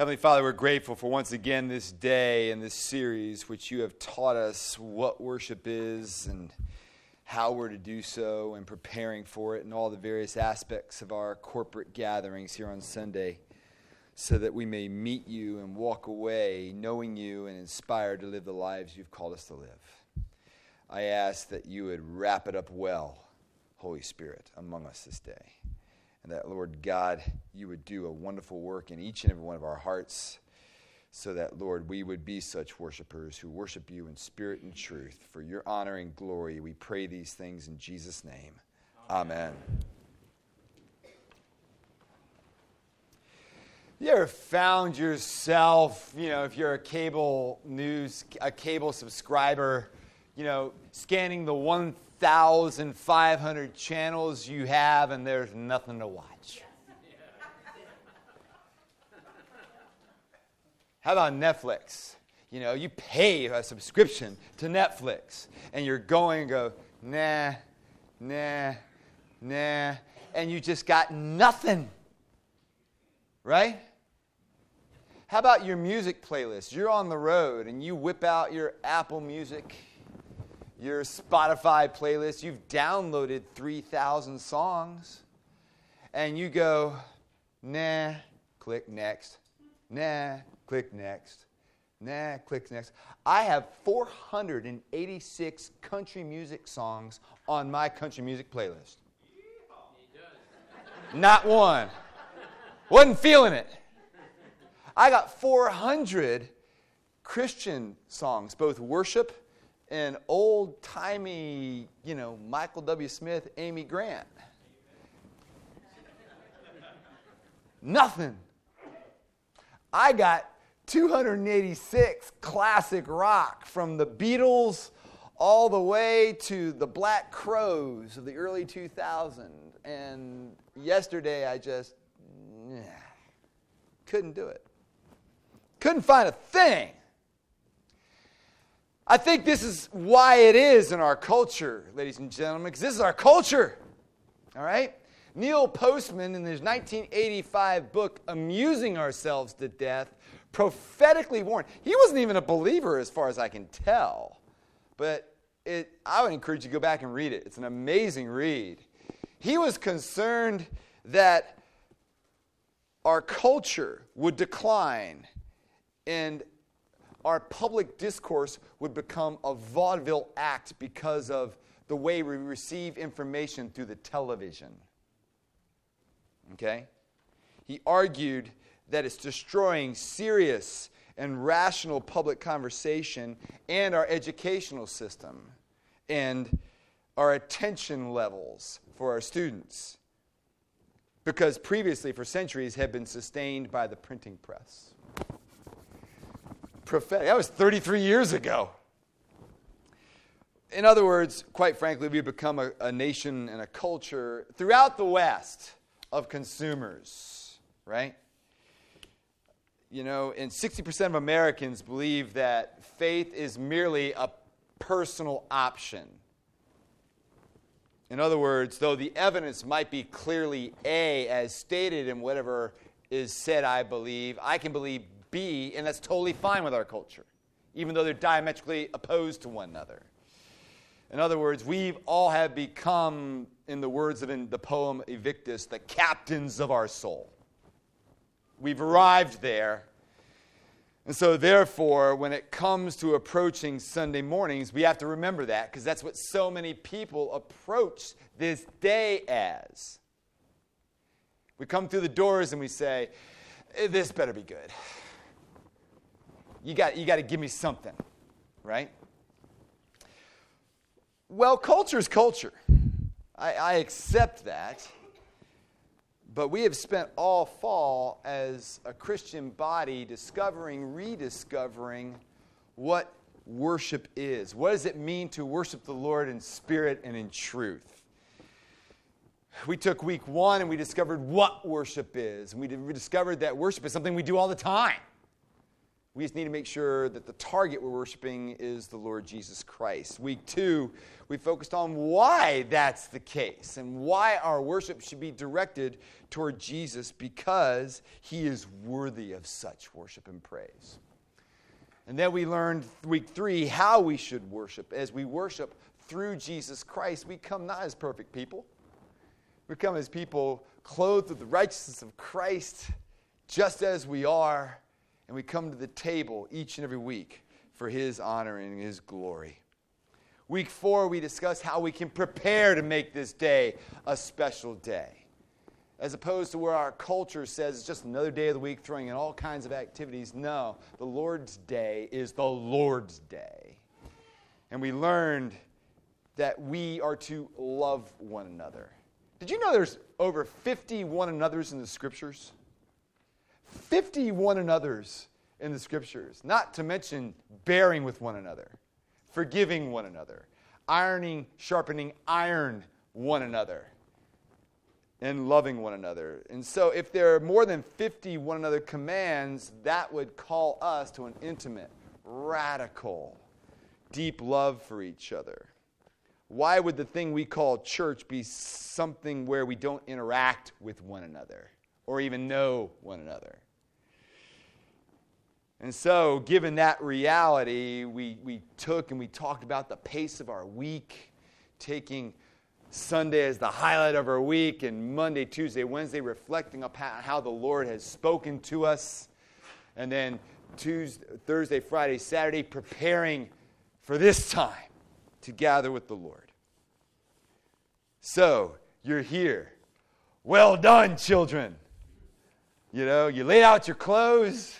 Heavenly Father, we're grateful for once again this day and this series, which you have taught us what worship is and how we're to do so and preparing for it and all the various aspects of our corporate gatherings here on Sunday so that we may meet you and walk away knowing you and inspired to live the lives you've called us to live. I ask that you would wrap it up well, Holy Spirit, among us this day. And that, Lord God, you would do a wonderful work in each and every one of our hearts so that, Lord, we would be such worshipers who worship you in spirit and truth. For your honor and glory, we pray these things in Jesus' name. Amen. Amen. You ever found yourself, you know, if you're a cable news, a cable subscriber, you know, scanning the 1,500 channels you have and there's nothing to watch? How about Netflix? You know, you pay a subscription to Netflix and you're going and go, nah, nah, nah, and you just got nothing. Right? How about your music playlist? You're on the road and you whip out your Apple Music, your Spotify playlist. You've downloaded 3,000 songs. And you go, nah, click next. Nah, click next. Nah, click next. I have 486 country music songs on my country music playlist. Not one. Wasn't feeling it. I got 400 Christian songs, both worship and old timey, you know, Michael W. Smith, Amy Grant. Nothing. I got 286 classic rock from the Beatles all the way to the Black Crowes of the early 2000s. And yesterday I just couldn't do it. Couldn't find a thing. I think this is why it is in our culture, ladies and gentlemen, because this is our culture. All right? Neil Postman, in his 1985 book, Amusing Ourselves to Death, prophetically warned. He wasn't even a believer, as far as I can tell. But it, I would encourage you to go back and read it. It's an amazing read. He was concerned that our culture would decline and our public discourse would become a vaudeville act because of the way we receive information through the television. Okay? He argued that it's destroying serious and rational public conversation and our educational system and our attention levels for our students because previously for centuries had been sustained by the printing press prophetic. That was 33 years ago. In other words, quite frankly, we've become a, a nation and a culture throughout the West of consumers, right? You know, and 60% of Americans believe that faith is merely a personal option. In other words, though the evidence might be clearly A, as stated in whatever is said, I believe, I can believe be, and that's totally fine with our culture, even though they're diametrically opposed to one another. In other words, we've all have become, in the words of in the poem Invictus, the captains of our soul. We've arrived there. And so, therefore, when it comes to approaching Sunday mornings, we have to remember that because that's what so many people approach this day as. We come through the doors and we say, eh, This better be good you got, you got to give me something, right? Well, culture is culture. I, I accept that. But we have spent all fall as a Christian body discovering, rediscovering what worship is. What does it mean to worship the Lord in spirit and in truth? We took week one and we discovered what worship is. And we discovered that worship is something we do all the time. We just need to make sure that the target we're worshiping is the Lord Jesus Christ. Week two, we focused on why that's the case and why our worship should be directed toward Jesus because he is worthy of such worship and praise. And then we learned week three how we should worship. As we worship through Jesus Christ, we come not as perfect people, we come as people clothed with the righteousness of Christ, just as we are and we come to the table each and every week for His honor and His glory. Week four, we discuss how we can prepare to make this day a special day. As opposed to where our culture says it's just another day of the week, throwing in all kinds of activities. No, the Lord's day is the Lord's day. And we learned that we are to love one another. Did you know there's over 50 one another's in the scriptures? 50 one another's in the scriptures, not to mention bearing with one another, forgiving one another, ironing, sharpening iron one another, and loving one another. And so, if there are more than 50 one another commands, that would call us to an intimate, radical, deep love for each other. Why would the thing we call church be something where we don't interact with one another or even know one another? And so, given that reality, we, we took and we talked about the pace of our week, taking Sunday as the highlight of our week, and Monday, Tuesday, Wednesday, reflecting upon how the Lord has spoken to us, and then Tuesday, Thursday, Friday, Saturday, preparing for this time to gather with the Lord. So, you're here. Well done, children. You know, you laid out your clothes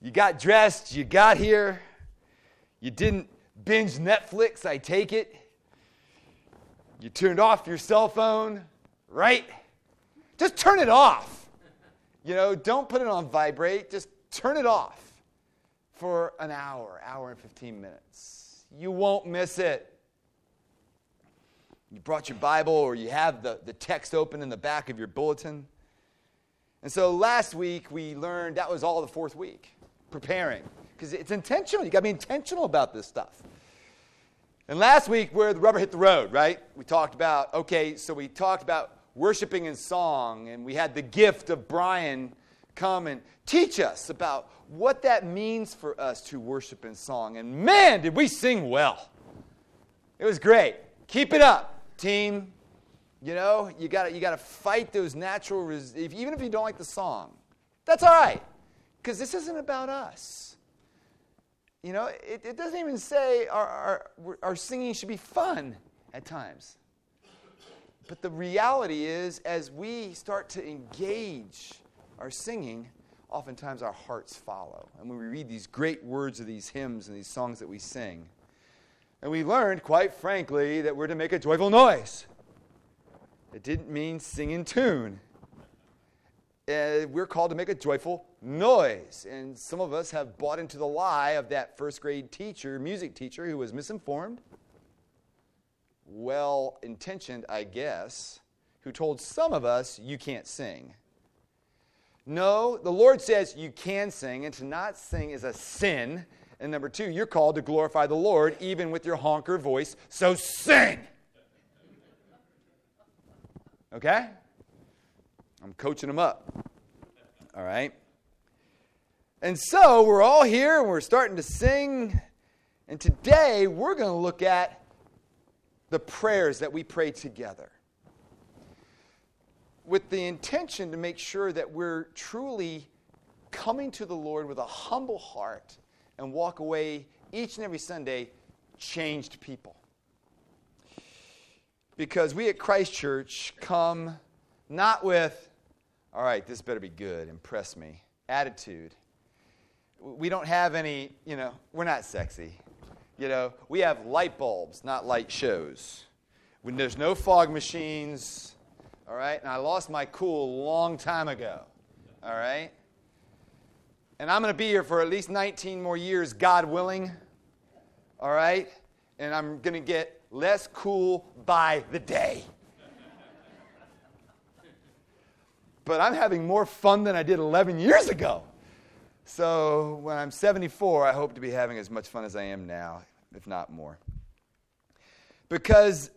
you got dressed, you got here, you didn't binge Netflix, I take it. You turned off your cell phone, right? Just turn it off. You know, don't put it on vibrate, just turn it off for an hour, hour and 15 minutes. You won't miss it. You brought your Bible or you have the, the text open in the back of your bulletin. And so last week we learned that was all the fourth week preparing because it's intentional. You got to be intentional about this stuff. And last week, where the rubber hit the road, right? We talked about, okay, so we talked about worshiping in song, and we had the gift of Brian come and teach us about what that means for us to worship in song. And man, did we sing well! It was great. Keep it up, team. You know, you got you to fight those natural, res- even if you don't like the song. That's all right. Because this isn't about us. You know, it, it doesn't even say our, our, our singing should be fun at times. But the reality is, as we start to engage our singing, oftentimes our hearts follow. And when we read these great words of these hymns and these songs that we sing, and we learned, quite frankly, that we're to make a joyful noise. It didn't mean sing in tune. Uh, we're called to make a joyful noise. And some of us have bought into the lie of that first grade teacher, music teacher, who was misinformed, well intentioned, I guess, who told some of us, you can't sing. No, the Lord says you can sing, and to not sing is a sin. And number two, you're called to glorify the Lord even with your honker voice, so sing. Okay? I'm coaching them up. All right? And so we're all here and we're starting to sing. And today we're going to look at the prayers that we pray together with the intention to make sure that we're truly coming to the Lord with a humble heart and walk away each and every Sunday changed people. Because we at Christ Church come not with, all right, this better be good, impress me, attitude we don't have any, you know, we're not sexy. You know, we have light bulbs, not light shows. When there's no fog machines, all right? And I lost my cool a long time ago, all right? And I'm going to be here for at least 19 more years, God willing, all right? And I'm going to get less cool by the day. but I'm having more fun than I did 11 years ago. So when I'm 74, I hope to be having as much fun as I am now, if not more. Because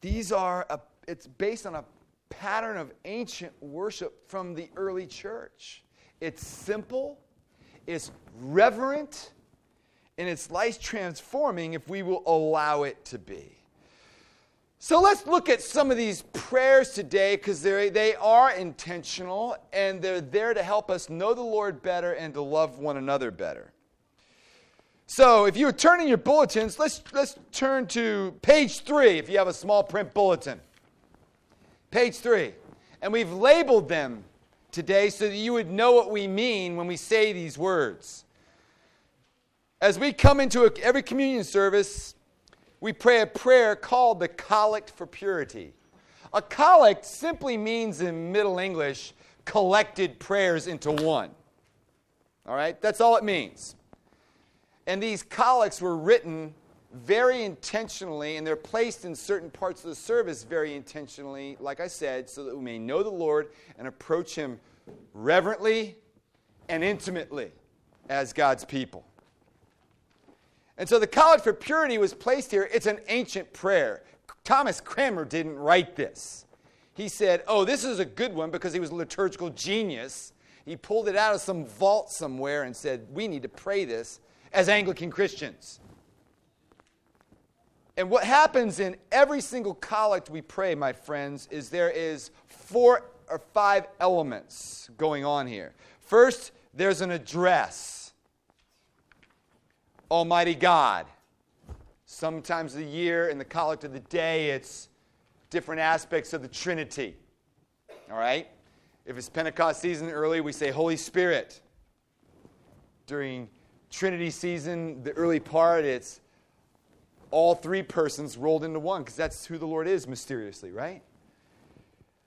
these are, a, it's based on a pattern of ancient worship from the early church. It's simple, it's reverent, and it's life transforming if we will allow it to be. So let's look at some of these prayers today because they are intentional and they're there to help us know the Lord better and to love one another better. So if you're turning your bulletins, let's, let's turn to page three if you have a small print bulletin. Page three. And we've labeled them today so that you would know what we mean when we say these words. As we come into a, every communion service, we pray a prayer called the Collect for Purity. A collect simply means in Middle English, collected prayers into one. All right? That's all it means. And these collects were written very intentionally, and they're placed in certain parts of the service very intentionally, like I said, so that we may know the Lord and approach Him reverently and intimately as God's people. And so the Collect for Purity was placed here. It's an ancient prayer. Thomas Cranmer didn't write this. He said, Oh, this is a good one because he was a liturgical genius. He pulled it out of some vault somewhere and said, We need to pray this as Anglican Christians. And what happens in every single collect we pray, my friends, is there is four or five elements going on here. First, there's an address. Almighty God. Sometimes the year in the collect of the day, it's different aspects of the Trinity. All right? If it's Pentecost season early, we say Holy Spirit. During Trinity season, the early part, it's all three persons rolled into one because that's who the Lord is mysteriously, right?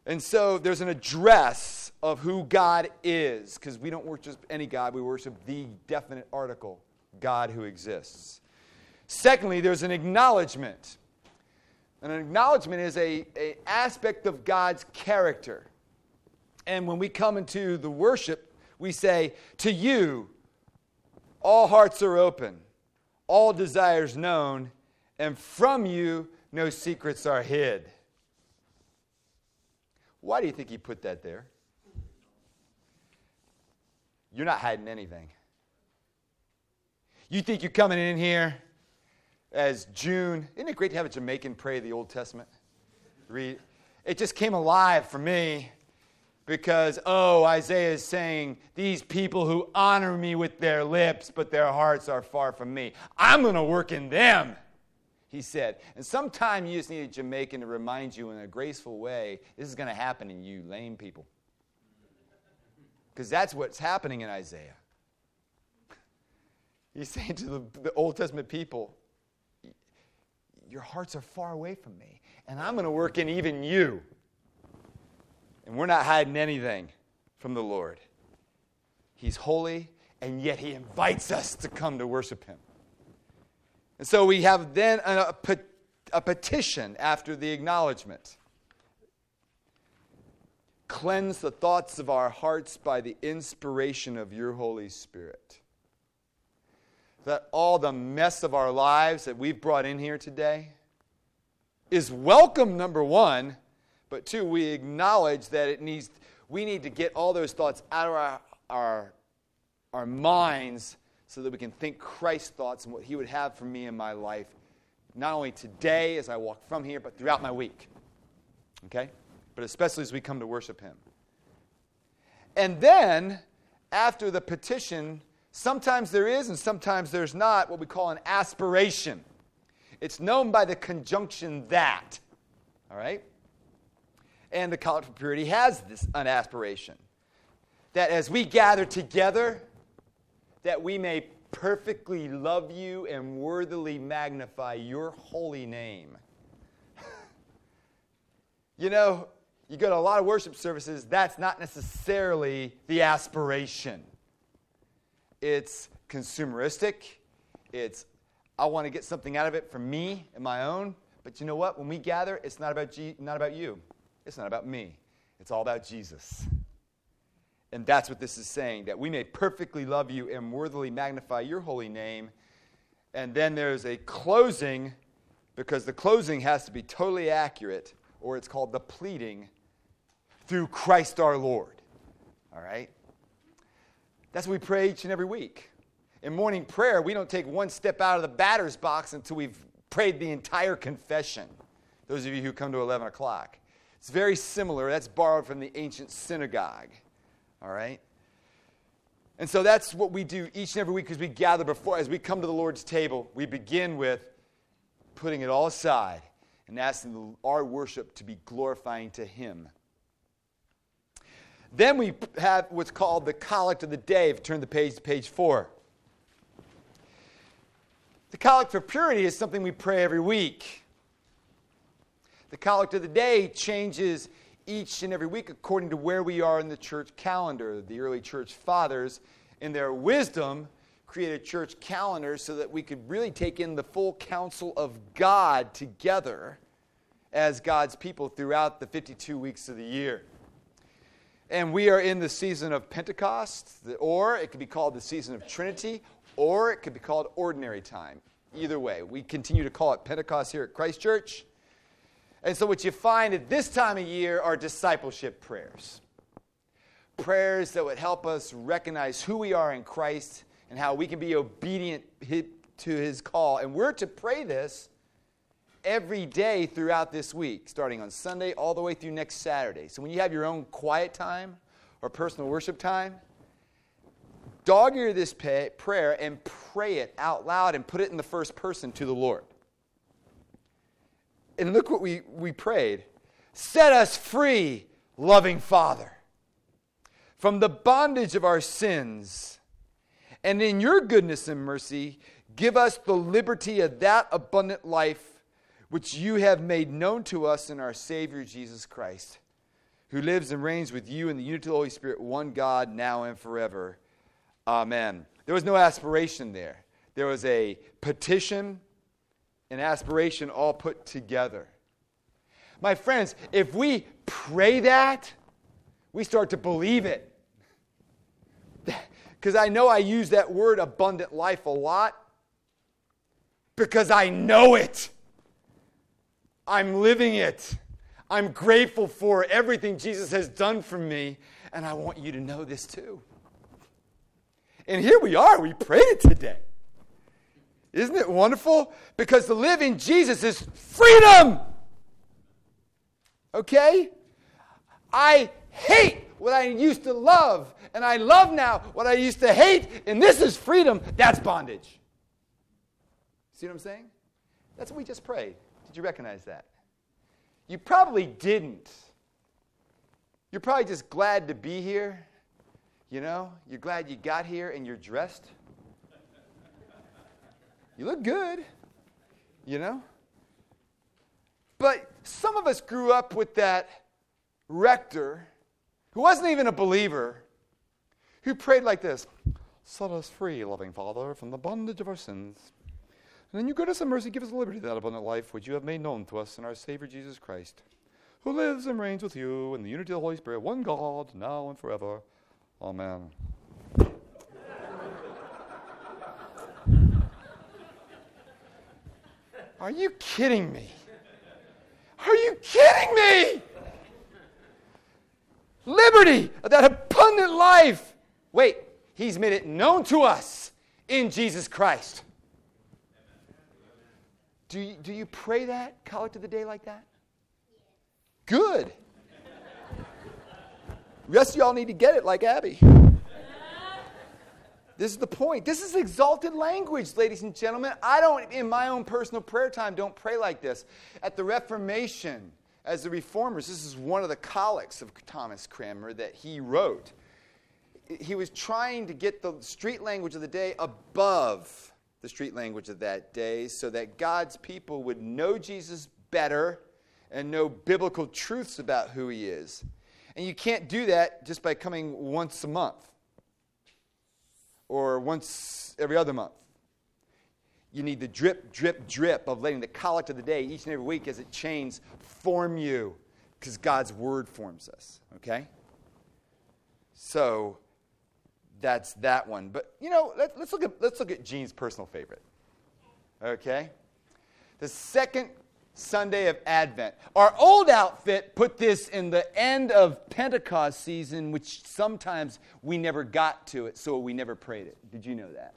And so there's an address of who God is because we don't worship any God, we worship the definite article God who exists. Secondly, there's an acknowledgement. And An acknowledgement is a, a aspect of God's character. And when we come into the worship, we say, To you, all hearts are open, all desires known, and from you, no secrets are hid. Why do you think he put that there? You're not hiding anything. You think you're coming in here as June. Isn't it great to have a Jamaican pray the Old Testament? Read. It just came alive for me because, oh, Isaiah is saying, These people who honor me with their lips, but their hearts are far from me. I'm going to work in them, he said. And sometime you just need a Jamaican to remind you in a graceful way this is going to happen in you, lame people. Because that's what's happening in Isaiah. He's saying to the, the Old Testament people, Your hearts are far away from me, and I'm going to work in even you. And we're not hiding anything from the Lord. He's holy, and yet He invites us to come to worship Him. And so we have then a, a, a petition after the acknowledgement. Cleanse the thoughts of our hearts by the inspiration of your Holy Spirit that all the mess of our lives that we've brought in here today is welcome, number one, but two, we acknowledge that it needs, we need to get all those thoughts out of our, our, our minds so that we can think Christ's thoughts and what He would have for me in my life, not only today as I walk from here, but throughout my week. Okay? But especially as we come to worship Him. And then, after the petition, Sometimes there is, and sometimes there's not what we call an aspiration. It's known by the conjunction that. All right? And the Collect for Purity has this an aspiration. That as we gather together, that we may perfectly love you and worthily magnify your holy name. you know, you go to a lot of worship services, that's not necessarily the aspiration it's consumeristic. It's, I want to get something out of it for me and my own. But you know what? When we gather, it's not about, G, not about you. It's not about me. It's all about Jesus. And that's what this is saying that we may perfectly love you and worthily magnify your holy name. And then there's a closing, because the closing has to be totally accurate, or it's called the pleading through Christ our Lord. All right? That's what we pray each and every week. In morning prayer, we don't take one step out of the batter's box until we've prayed the entire confession. Those of you who come to 11 o'clock. It's very similar. That's borrowed from the ancient synagogue. All right? And so that's what we do each and every week as we gather before, as we come to the Lord's table, we begin with putting it all aside and asking our worship to be glorifying to Him. Then we have what's called the collect of the day. If you turn the page to page four. The collect for purity is something we pray every week. The collect of the day changes each and every week according to where we are in the church calendar. The early church fathers, in their wisdom, created church calendar so that we could really take in the full counsel of God together as God's people throughout the 52 weeks of the year. And we are in the season of Pentecost, or it could be called the season of Trinity, or it could be called ordinary time. Either way, we continue to call it Pentecost here at Christ Church. And so, what you find at this time of year are discipleship prayers. Prayers that would help us recognize who we are in Christ and how we can be obedient to his call. And we're to pray this every day throughout this week, starting on Sunday all the way through next Saturday. So, when you have your own quiet time or personal worship time, dog ear this pay, prayer and pray it out loud and put it in the first person to the Lord. And look what we, we prayed Set us free, loving Father, from the bondage of our sins. And in your goodness and mercy, give us the liberty of that abundant life which you have made known to us in our Savior Jesus Christ, who lives and reigns with you in the unity of the Holy Spirit, one God, now and forever. Amen. There was no aspiration there. There was a petition and aspiration all put together. My friends, if we pray that, we start to believe it. Because I know I use that word abundant life a lot because I know it. I'm living it. I'm grateful for everything Jesus has done for me, and I want you to know this too. And here we are, we prayed it today. Isn't it wonderful? Because to live in Jesus is freedom. Okay? I hate what I used to love, and I love now what I used to hate, and this is freedom. That's bondage. See what I'm saying? That's what we just prayed. Did you recognize that? You probably didn't. You're probably just glad to be here. You know, you're glad you got here and you're dressed. You look good, you know? But some of us grew up with that rector who wasn't even a believer who prayed like this Set us free, loving Father, from the bondage of our sins. And then you goodness and mercy give us liberty, that abundant life which you have made known to us in our Savior Jesus Christ, who lives and reigns with you in the unity of the Holy Spirit, one God, now and forever. Amen. Are you kidding me? Are you kidding me? Liberty, that abundant life. Wait, He's made it known to us in Jesus Christ. Do you, do you pray that, collect to the day like that? Good. The rest of y'all need to get it like Abby. This is the point. This is exalted language, ladies and gentlemen. I don't, in my own personal prayer time, don't pray like this. At the Reformation, as the reformers, this is one of the collects of Thomas Cranmer that he wrote. He was trying to get the street language of the day above the street language of that day so that God's people would know Jesus better and know biblical truths about who he is. And you can't do that just by coming once a month or once every other month. You need the drip, drip, drip of letting the collect of the day each and every week as it chains form you because God's word forms us, okay? So that's that one. But you know, let, us look at let's look at Gene's personal favorite. Okay, the second Sunday of Advent. Our old outfit put this in the end of Pentecost season, which sometimes we never got to it, so we never prayed it. Did you know that?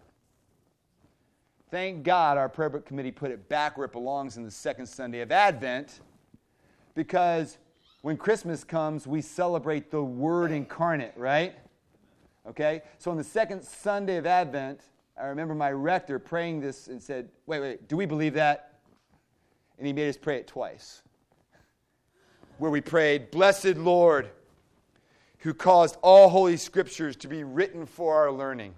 Thank God our prayer book committee put it back where it belongs in the second Sunday of Advent because when Christmas comes, we celebrate the Word incarnate, right? Okay? So on the second Sunday of Advent, I remember my rector praying this and said, Wait, wait, do we believe that? And he made us pray it twice. Where we prayed, Blessed Lord, who caused all holy scriptures to be written for our learning,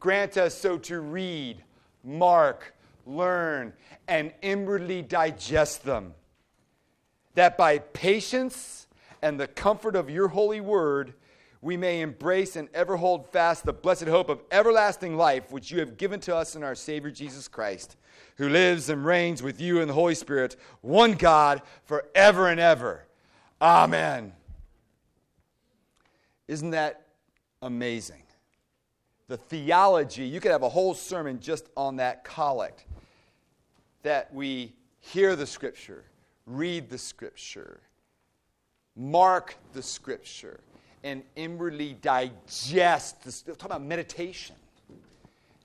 grant us so to read, mark, learn, and inwardly digest them, that by patience and the comfort of your holy word, we may embrace and ever hold fast the blessed hope of everlasting life, which you have given to us in our Savior Jesus Christ, who lives and reigns with you in the Holy Spirit, one God, forever and ever. Amen. Isn't that amazing? The theology, you could have a whole sermon just on that collect. That we hear the Scripture, read the Scripture, mark the Scripture and inwardly digest this. Talk about meditation.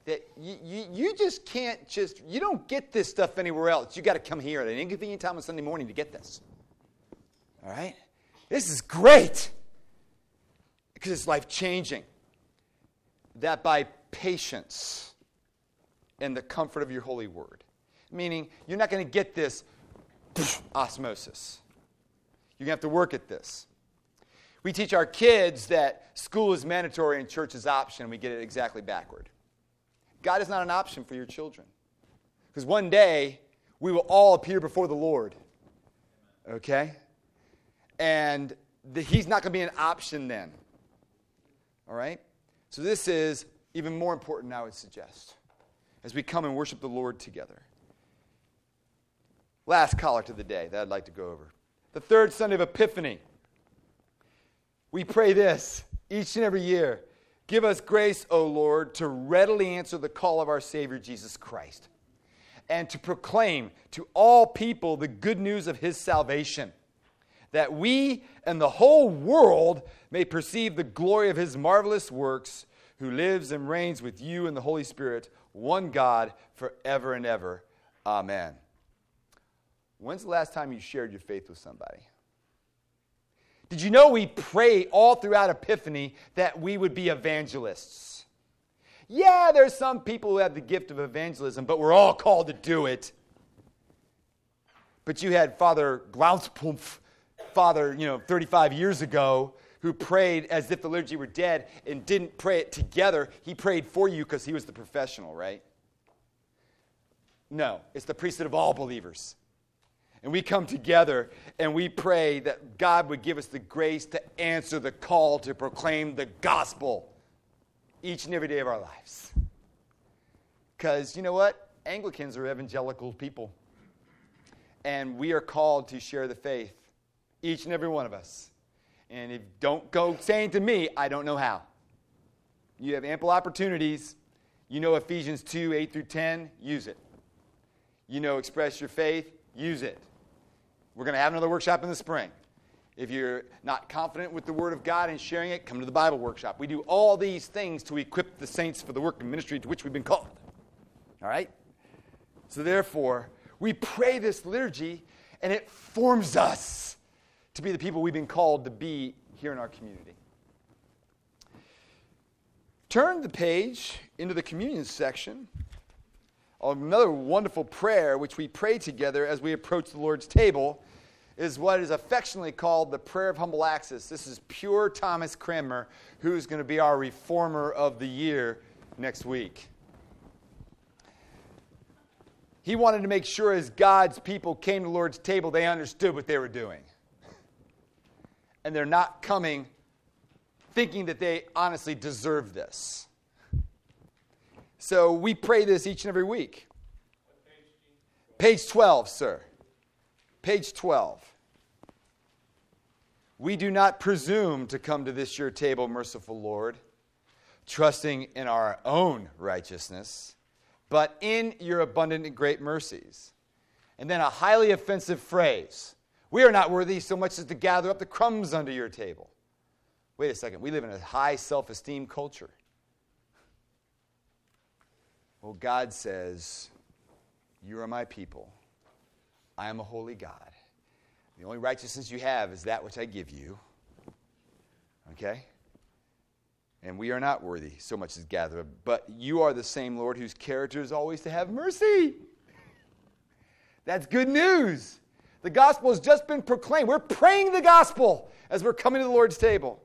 That you, you, you just can't just, you don't get this stuff anywhere else. You got to come here at an inconvenient time on Sunday morning to get this. All right? This is great because it's life changing. That by patience and the comfort of your holy word. Meaning, you're not going to get this osmosis. You're going to have to work at this. We teach our kids that school is mandatory and church is option. We get it exactly backward. God is not an option for your children. Because one day, we will all appear before the Lord. Okay? And the, He's not going to be an option then. All right? So, this is even more important, I would suggest, as we come and worship the Lord together. Last collect of the day that I'd like to go over. The third Sunday of Epiphany we pray this each and every year. Give us grace, O Lord, to readily answer the call of our Savior Jesus Christ and to proclaim to all people the good news of his salvation, that we and the whole world may perceive the glory of his marvelous works, who lives and reigns with you in the Holy Spirit, one God, forever and ever. Amen. When's the last time you shared your faith with somebody? Did you know we pray all throughout Epiphany that we would be evangelists? Yeah, there's some people who have the gift of evangelism, but we're all called to do it. But you had Father Glauspumf, Father, you know, 35 years ago, who prayed as if the liturgy were dead and didn't pray it together. He prayed for you because he was the professional, right? No, it's the priesthood of all believers. And we come together and we pray that God would give us the grace to answer the call to proclaim the gospel each and every day of our lives. Because you know what? Anglicans are evangelical people. And we are called to share the faith, each and every one of us. And if don't go saying to me, I don't know how. You have ample opportunities. You know Ephesians 2, 8 through 10, use it. You know express your faith, use it. We're going to have another workshop in the spring. If you're not confident with the Word of God and sharing it, come to the Bible workshop. We do all these things to equip the saints for the work and ministry to which we've been called. All right? So, therefore, we pray this liturgy and it forms us to be the people we've been called to be here in our community. Turn the page into the communion section Another wonderful prayer, which we pray together as we approach the Lord's table, is what is affectionately called the prayer of humble access. This is pure Thomas Cranmer, who's going to be our reformer of the year next week. He wanted to make sure as God's people came to the Lord's table, they understood what they were doing. And they're not coming thinking that they honestly deserve this. So we pray this each and every week. Page 12, sir. Page 12. We do not presume to come to this your table, merciful Lord, trusting in our own righteousness, but in your abundant and great mercies. And then a highly offensive phrase We are not worthy so much as to gather up the crumbs under your table. Wait a second, we live in a high self esteem culture. Well, God says, You are my people. I am a holy God. The only righteousness you have is that which I give you. Okay? And we are not worthy so much as gather, but you are the same Lord whose character is always to have mercy. That's good news. The gospel has just been proclaimed. We're praying the gospel as we're coming to the Lord's table.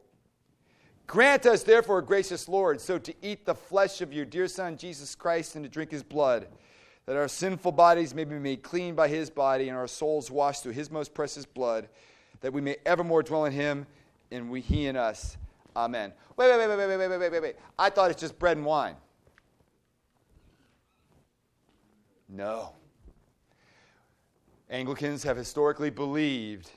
Grant us, therefore, gracious Lord, so to eat the flesh of your dear Son, Jesus Christ, and to drink his blood, that our sinful bodies may be made clean by his body, and our souls washed through his most precious blood, that we may evermore dwell in him, and we, he in us. Amen. Wait, wait, wait, wait, wait, wait, wait, wait, wait. I thought it's just bread and wine. No. Anglicans have historically believed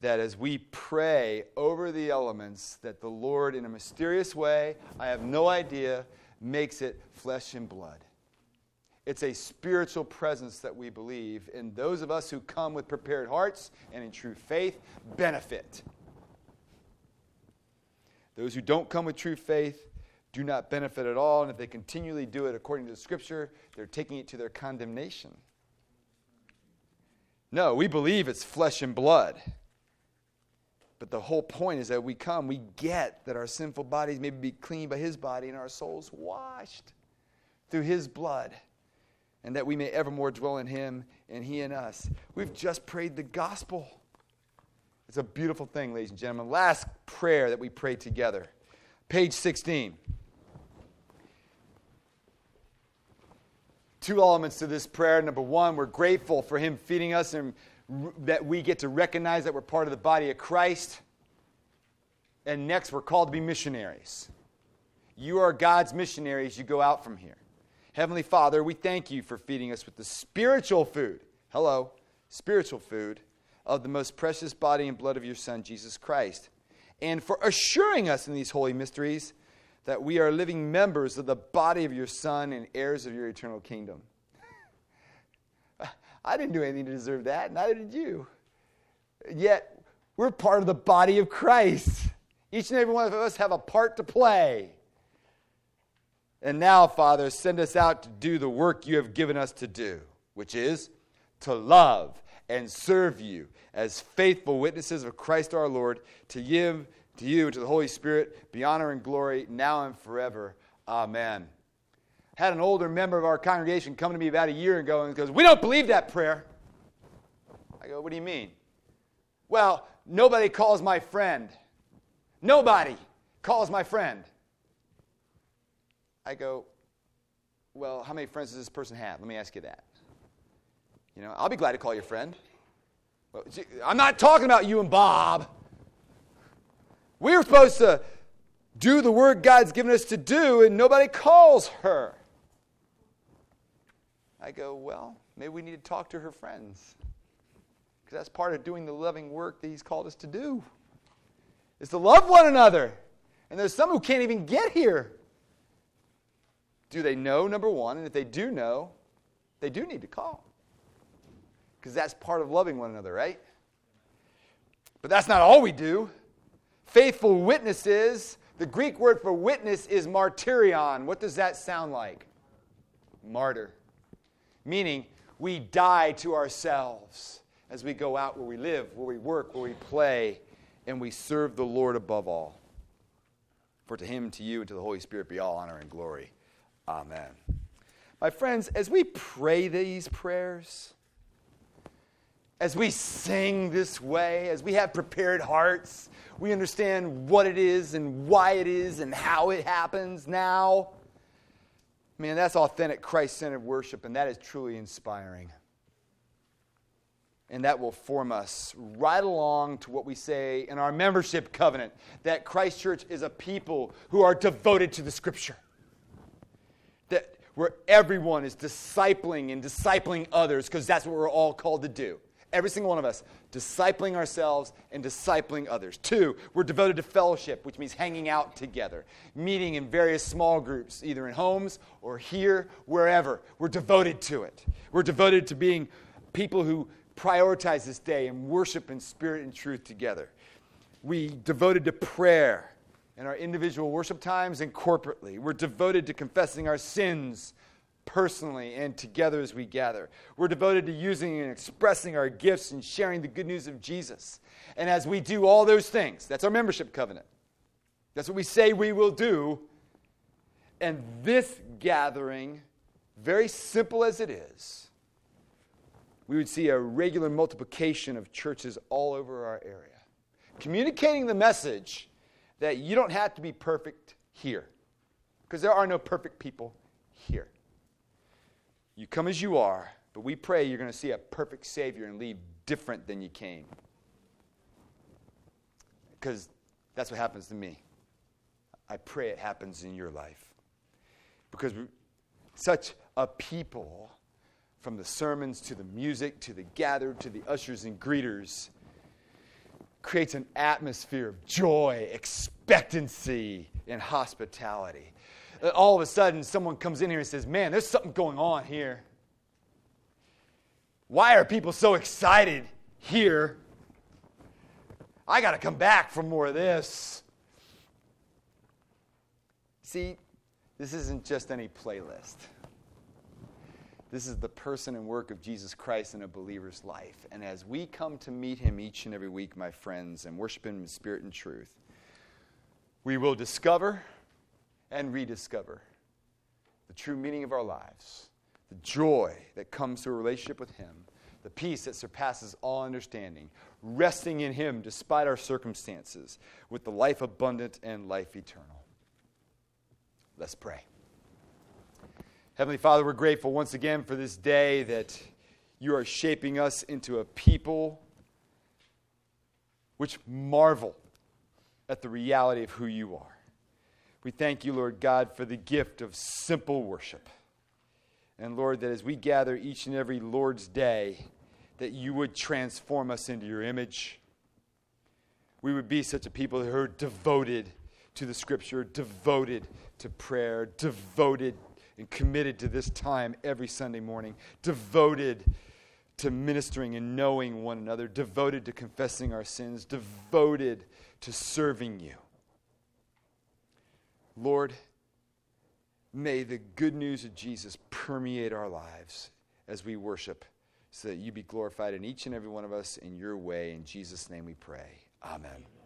that as we pray over the elements, that the Lord, in a mysterious way, I have no idea, makes it flesh and blood. It's a spiritual presence that we believe, and those of us who come with prepared hearts and in true faith benefit. Those who don't come with true faith do not benefit at all, and if they continually do it according to the Scripture, they're taking it to their condemnation. No, we believe it's flesh and blood. But the whole point is that we come, we get that our sinful bodies may be cleaned by His body and our souls washed through His blood, and that we may evermore dwell in Him and He in us. We've just prayed the gospel. It's a beautiful thing, ladies and gentlemen. Last prayer that we pray together, page 16. Two elements to this prayer. Number one, we're grateful for Him feeding us and that we get to recognize that we're part of the body of Christ. And next, we're called to be missionaries. You are God's missionaries. You go out from here. Heavenly Father, we thank you for feeding us with the spiritual food. Hello, spiritual food of the most precious body and blood of your Son, Jesus Christ. And for assuring us in these holy mysteries that we are living members of the body of your Son and heirs of your eternal kingdom. I didn't do anything to deserve that, neither did you. Yet, we're part of the body of Christ. Each and every one of us have a part to play. And now, Father, send us out to do the work you have given us to do, which is to love and serve you as faithful witnesses of Christ our Lord, to give to you to the Holy Spirit be honor and glory now and forever. Amen had an older member of our congregation come to me about a year ago and goes, We don't believe that prayer. I go, What do you mean? Well, nobody calls my friend. Nobody calls my friend. I go, Well, how many friends does this person have? Let me ask you that. You know, I'll be glad to call your friend. Well, I'm not talking about you and Bob. We're supposed to do the work God's given us to do, and nobody calls her. I go, well, maybe we need to talk to her friends. Because that's part of doing the loving work that he's called us to do. Is to love one another. And there's some who can't even get here. Do they know, number one? And if they do know, they do need to call. Because that's part of loving one another, right? But that's not all we do. Faithful witnesses, the Greek word for witness is martyrion. What does that sound like? Martyr meaning we die to ourselves as we go out where we live, where we work, where we play, and we serve the Lord above all. For to him, to you, and to the Holy Spirit be all honor and glory. Amen. My friends, as we pray these prayers, as we sing this way, as we have prepared hearts, we understand what it is and why it is and how it happens now. Man, that's authentic Christ centered worship, and that is truly inspiring. And that will form us right along to what we say in our membership covenant that Christ Church is a people who are devoted to the Scripture. That where everyone is discipling and discipling others, because that's what we're all called to do. Every single one of us, discipling ourselves and discipling others. Two, we're devoted to fellowship, which means hanging out together, meeting in various small groups, either in homes or here, wherever. We're devoted to it. We're devoted to being people who prioritize this day and worship in spirit and truth together. We devoted to prayer in our individual worship times and corporately. We're devoted to confessing our sins personally and together as we gather. We're devoted to using and expressing our gifts and sharing the good news of Jesus. And as we do all those things, that's our membership covenant. That's what we say we will do. And this gathering, very simple as it is, we would see a regular multiplication of churches all over our area. Communicating the message that you don't have to be perfect here, because there are no perfect people here. You come as you are, but we pray you're going to see a perfect Savior and leave different than you came. Because that's what happens to me. I pray it happens in your life. Because such a people, from the sermons to the music to the gathered to the ushers and greeters, creates an atmosphere of joy, expectancy, and hospitality Uh, all of a sudden someone comes in here and says, Man, there's something going on here. Why are people so excited here? I got to come back for more of this. See, this isn't just any playlist. This is the person and work of Jesus Christ in a believer's life. And as we come to meet him each and every week, my friends, and worship him in spirit and truth, we will discover and rediscover the true meaning of our lives, the joy that comes through a relationship with Him, the peace that surpasses all understanding, resting in Him despite our circumstances, with the life abundant and life eternal. Let's pray. Heavenly Father, we're grateful once again for this day that you are shaping us into a people which marvel at the reality of who you are. We thank you, Lord God, for the gift of simple worship. And Lord, that as we gather each and every Lord's day, that you would transform us into your image. We would be such a people who are devoted to the scripture, devoted to prayer, devoted and committed to this time every Sunday morning, devoted to ministering and knowing one another, devoted to confessing our sins, devoted to serving you. Lord, may the good news of Jesus permeate our lives as we worship so that you be glorified in each and every one of us in your way. In Jesus' name we pray. Amen.